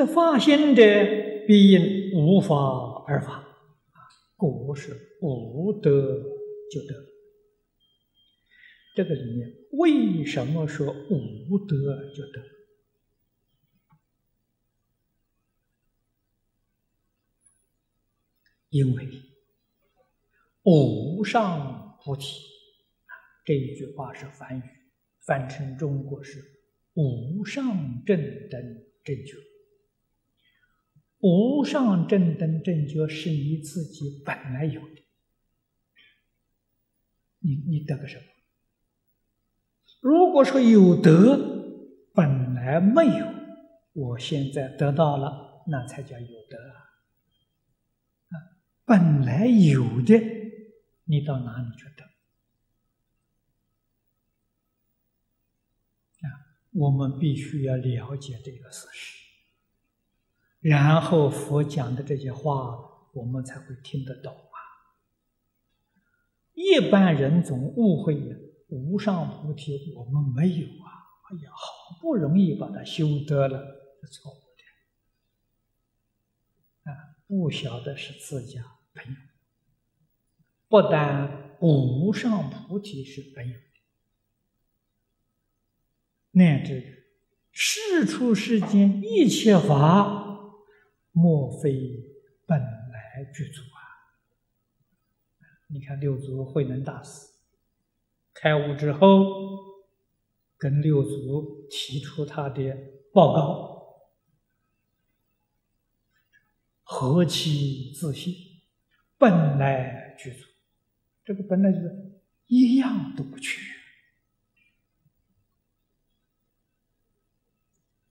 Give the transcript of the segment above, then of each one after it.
这发心者必因无法而发，啊，果是无德就得。这个里面为什么说无德就得？因为无上菩提，这一句话是梵语，翻成中国是无上正等正觉。无上正等正觉是你自己本来有的，你你得个什么？如果说有德本来没有，我现在得到了，那才叫有德啊！本来有的，你到哪里去得？啊，我们必须要了解这个事实。然后佛讲的这些话，我们才会听得懂啊。一般人总误会呀，无上菩提我们没有啊。哎呀，好不容易把它修得了，是错误的。啊，不晓得是自家没有，不但无上菩提是没有的，乃至世出世间一切法。莫非本来具足啊？你看六祖慧能大师开悟之后，跟六祖提出他的报告：何其自信，本来具足。这个本来就是一样都不缺，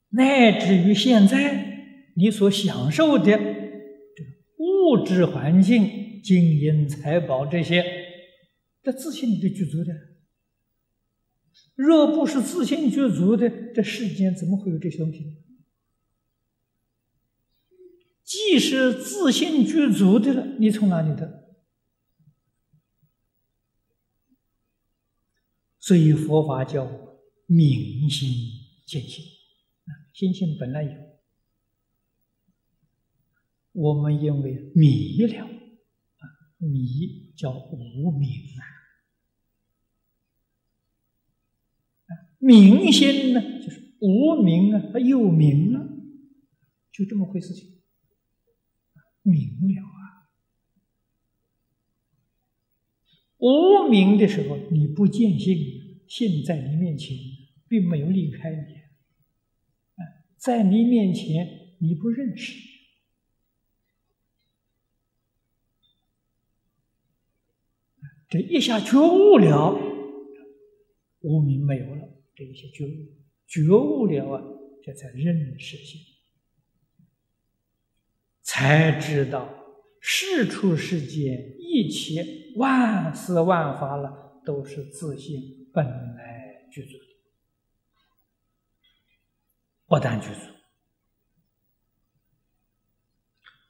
乃至于现在。你所享受的这个物质环境、金银财宝这些，这自信你就具足的。若不是自信具足的，这世间怎么会有这些东西？既是自信具足的了，你从哪里得？所以佛法叫明心见性，心性本来有。我们因为迷了，啊，迷叫无明啊，明心呢就是无明啊，它有明了，就这么回事情，明了啊。无明的时候，你不见性，性在你面前，并没有离开你，啊，在你面前你不认识。这一下觉悟了，无名没有了，这一些觉悟，觉悟了啊，这才认识性，才知道世出世间一切万事万法了，都是自性本来具足的，不但具足，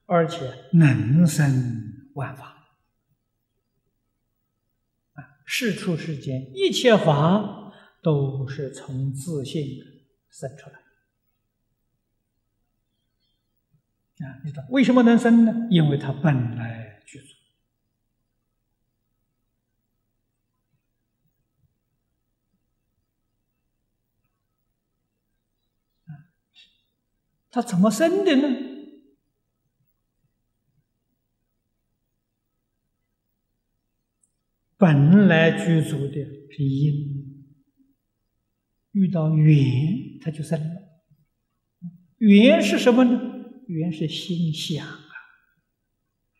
而且能生万法。事出世间一切法都是从自信生出来啊！为什么能生呢？因为它本来具足它怎么生的呢？本来具足的是因，遇到缘，它就生了。缘是什么呢？缘是心想啊，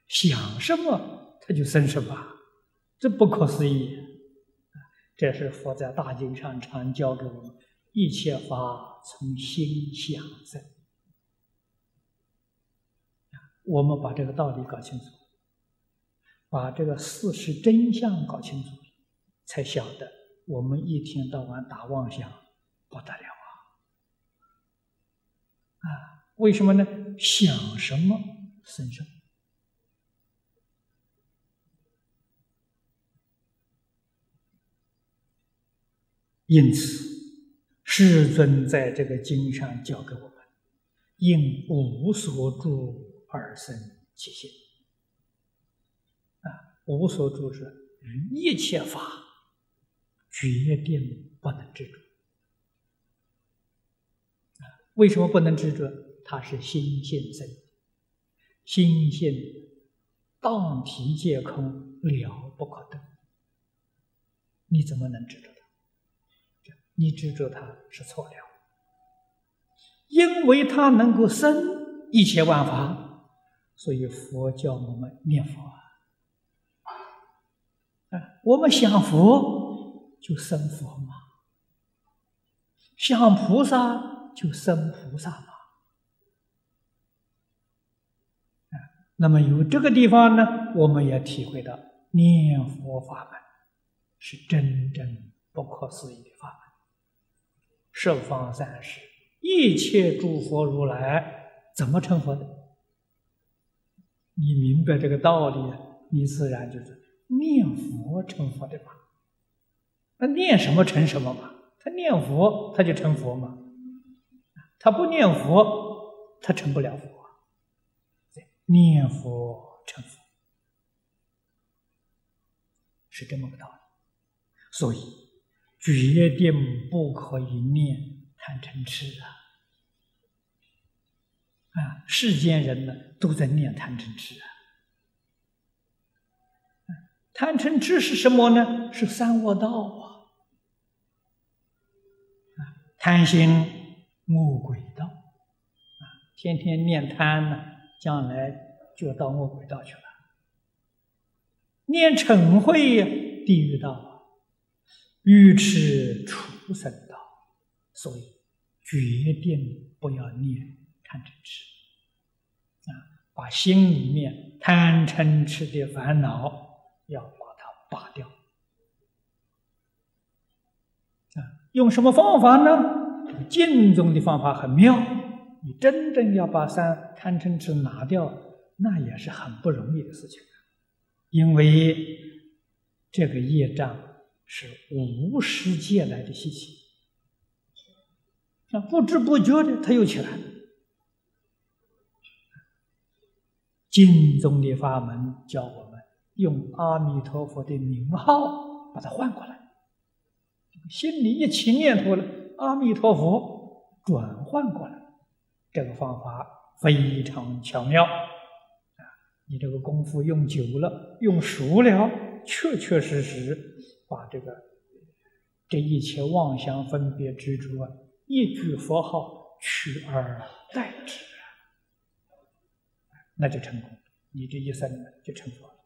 想什么它就生什么，这不可思议。这是佛在大经上常教给我们：一切法从心想生。我们把这个道理搞清楚。把这个事实真相搞清楚，才晓得我们一天到晚打妄想不得了啊！啊，为什么呢？想什么生什么。因此，世尊在这个经上教给我们：因无所住而生其心。无所住是一切法决定不能执着。为什么不能执着？它是心性生，心性荡体皆空，了不可得。你怎么能执着它？你执着它是错了，因为它能够生一切万法，所以佛教我们念佛。啊，我们想佛就生佛嘛，想菩萨就生菩萨嘛。那么有这个地方呢，我们也体会到念佛法门是真正不可思议的法门。十方三世一切诸佛如来怎么成佛的？你明白这个道理，你自然就是念佛成佛的吧。那念什么成什么嘛？他念佛他就成佛嘛。他不念佛，他成不了佛。念佛成佛是这么个道理。所以。决定不可以念贪嗔痴啊！啊，世间人呢都在念贪嗔痴啊。贪嗔痴是什么呢？是三恶道啊！贪心恶鬼道啊，天天念贪呢，将来就到恶鬼道去了。念嗔恚，地狱道。愚痴畜生道，所以决定不要念贪嗔痴啊！把心里面贪嗔痴的烦恼要把它拔掉啊！用什么方法呢？这个净宗的方法很妙。你真正要把三贪嗔痴拿掉，那也是很不容易的事情，因为这个业障。是无世界来的习气，那不知不觉的他又起来了。经宗的法门教我用阿弥陀佛的名号把它换过来，心里一起念头了，阿弥陀佛转换过来，这个方法非常巧妙啊！你这个功夫用久了，用熟了，确确实实。把这个这一切妄想分别执着，一句佛号取而代之，那就成功，你这一生就成佛了。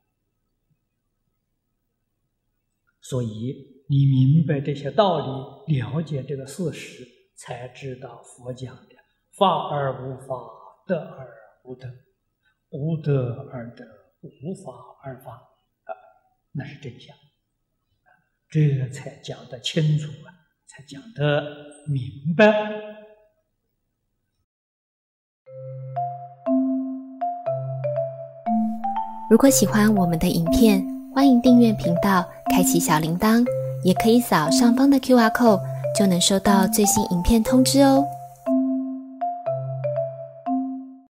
所以你明白这些道理，了解这个事实，才知道佛讲的“法而无法，得而无得，无得而得，无法而法”，啊，那是真相。这才讲得清楚啊，才讲得明白。如果喜欢我们的影片，欢迎订阅频道，开启小铃铛，也可以扫上方的 Q R code，就能收到最新影片通知哦。